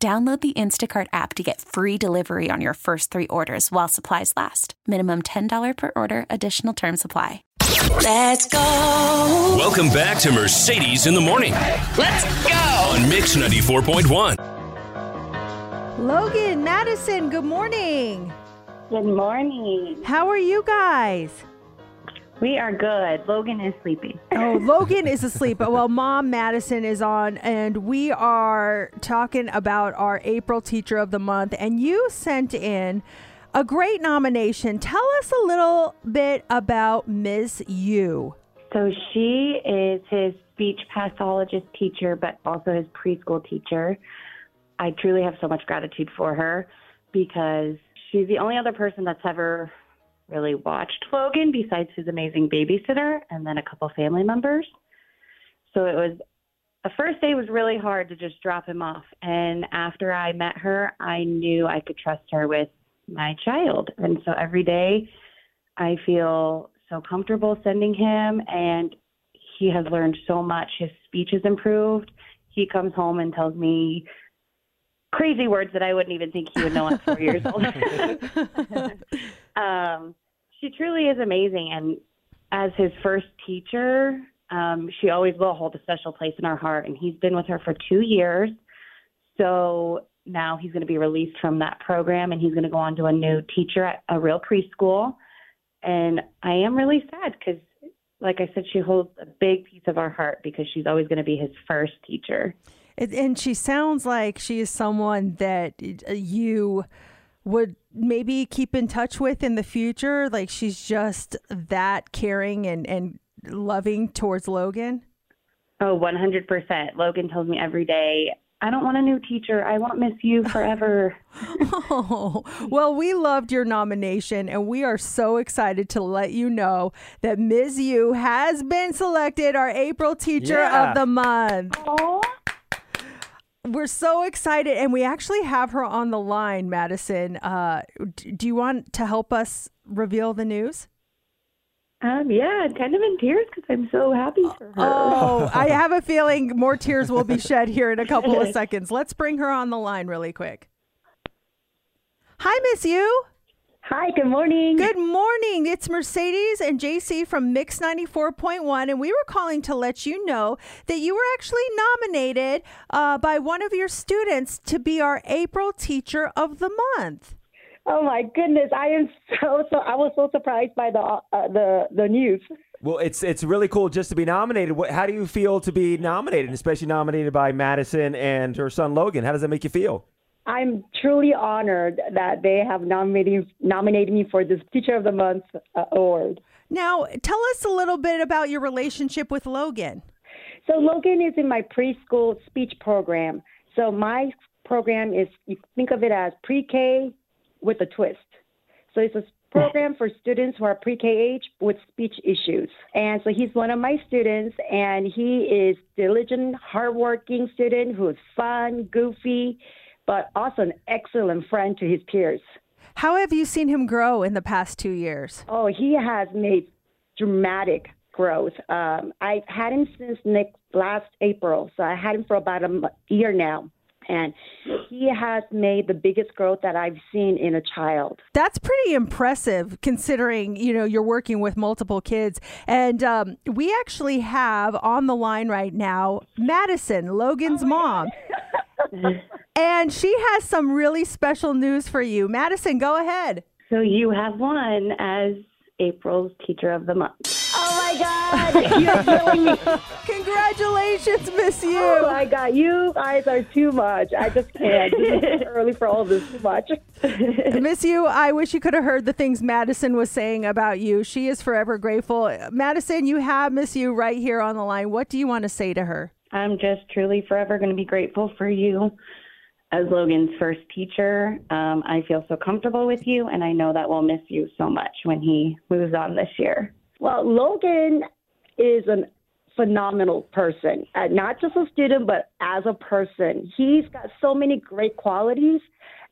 Download the Instacart app to get free delivery on your first three orders while supplies last. Minimum $10 per order, additional term supply. Let's go. Welcome back to Mercedes in the Morning Let's go. on Mix 94.1. Logan, Madison, good morning. Good morning. How are you guys? We are good. Logan is sleeping. Oh, Logan is asleep. Well, mom Madison is on, and we are talking about our April Teacher of the Month. And you sent in a great nomination. Tell us a little bit about Ms. Yoo. So she is his speech pathologist teacher, but also his preschool teacher. I truly have so much gratitude for her because she's the only other person that's ever really watched Logan besides his amazing babysitter and then a couple family members. So it was the first day was really hard to just drop him off. And after I met her, I knew I could trust her with my child. And so every day I feel so comfortable sending him and he has learned so much. His speech has improved. He comes home and tells me crazy words that I wouldn't even think he would know at four years old. um, she truly is amazing. And as his first teacher, um, she always will hold a special place in our heart. And he's been with her for two years. So now he's going to be released from that program and he's going to go on to a new teacher at a real preschool. And I am really sad because, like I said, she holds a big piece of our heart because she's always going to be his first teacher. And- she sounds like she is someone that uh, you would maybe keep in touch with in the future. Like she's just that caring and, and loving towards Logan. Oh, 100%. Logan tells me every day, I don't want a new teacher. I want Miss Yoo forever. Oh, well, we loved your nomination, and we are so excited to let you know that Ms. Yoo has been selected our April Teacher Yeah. of the Month. oh, We're so excited, and we actually have her on the line, Madison. Uh, do you want to help us reveal the news? um, yeah, I'm kind of in tears because I'm so happy for her. Oh, I have a feeling more tears will be shed here in a couple of seconds. Let's bring her on the line really quick. Hi, Miss Yoo. Hi, good morning. Good morning. It's Mercedes and JC from Mix 94.1, and we were calling to let you know that you were actually nominated uh, by one of your students to be our April Teacher of the Month. Oh my goodness! I am so so. I was so surprised by the uh, the the news. Well, it's it's really cool just to be nominated. What, how do you feel to be nominated, especially nominated by Madison and her son Logan? How does that make you feel? I'm truly honored that they have nominated nominated me for this Teacher of the Month uh, award. Now, tell us a little bit about your relationship with Logan. So Logan is in my preschool speech program. So my program is you think of it as pre-K with a twist. So it's a program for students who are pre-K age with speech issues. And so he's one of my students and he is diligent, hardworking student who is fun, goofy, but also an excellent friend to his peers. How have you seen him grow in the past two years? Oh, he has made dramatic growth. Um, I've had him since Nick last April, so I had him for about a year now. And he has made the biggest growth that I've seen in a child. That's pretty impressive considering, you know, you're working with multiple kids. And um, we actually have on the line right now Madison, Logan's mom. and she has some really special news for you. Madison, go ahead. So you have won as April's Teacher of the Month. Oh my God! You're killing me. Congratulations, Miss Yoo. Oh my God! You guys are too much. I just can't. It's early for all this too much. Miss Yoo, I wish you could have heard the things Madison was saying about you. She is forever grateful. Madison, you have Miss Yoo right here on the line. What do you want to say to her? I'm just truly forever going to be grateful for you. as Logan's first teacher, um, I feel so comfortable with you, and I know that we'll miss you so much when he moves on this year. Well, Logan is a phenomenal person, uh, not just a student, but as a person. He's got so many great qualities.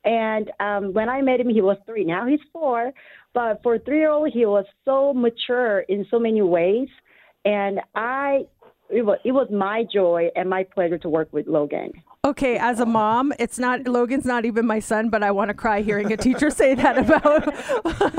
And um, when I met him, he was three. Now he's four. But for a three year old, he was so mature in so many ways. And I, it was, it was my joy and my pleasure to work with Logan. Okay, as a mom, it's not Logan's not even my son, but I want to cry hearing a teacher say that about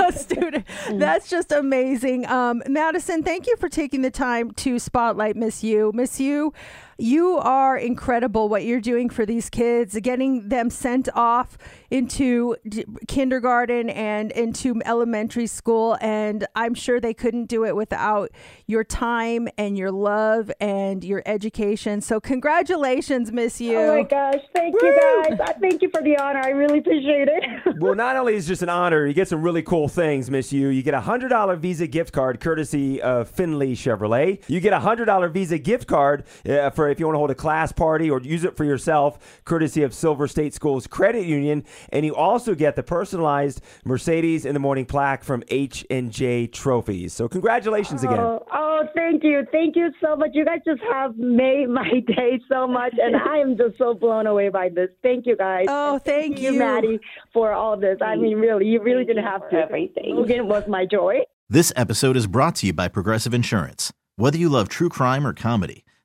a student. That's just amazing. Um, Madison, thank you for taking the time to spotlight Miss Yoo. Miss Yoo, you are incredible what you're doing for these kids, getting them sent off into d- kindergarten and into elementary school. And I'm sure they couldn't do it without your time and your love and your education. So, congratulations, Miss Yoo. Oh my gosh, thank you guys. I thank you for the honor. I really appreciate it. well, not only is it just an honor, you get some really cool things, Miss Yoo. You get a hundred dollar Visa gift card courtesy of Findlay Chevrolet. You get a hundred dollar Visa gift card uh, for if you want to hold a class party or use it for yourself, courtesy of Silver State Schools Credit Union. And you also get the personalized Mercedes in the morning plaque from H and J Trophies. So congratulations again. Oh, oh, thank you. Thank you so much. You guys just have made my day so much, and I am just so blown away by this. Thank you, guys. Oh, And thank you, you. Maddie, for all of this. I mean, really, you really didn't have to. everything. Logan was my joy. This episode is brought to you by Progressive Insurance. Whether you love true crime or comedy,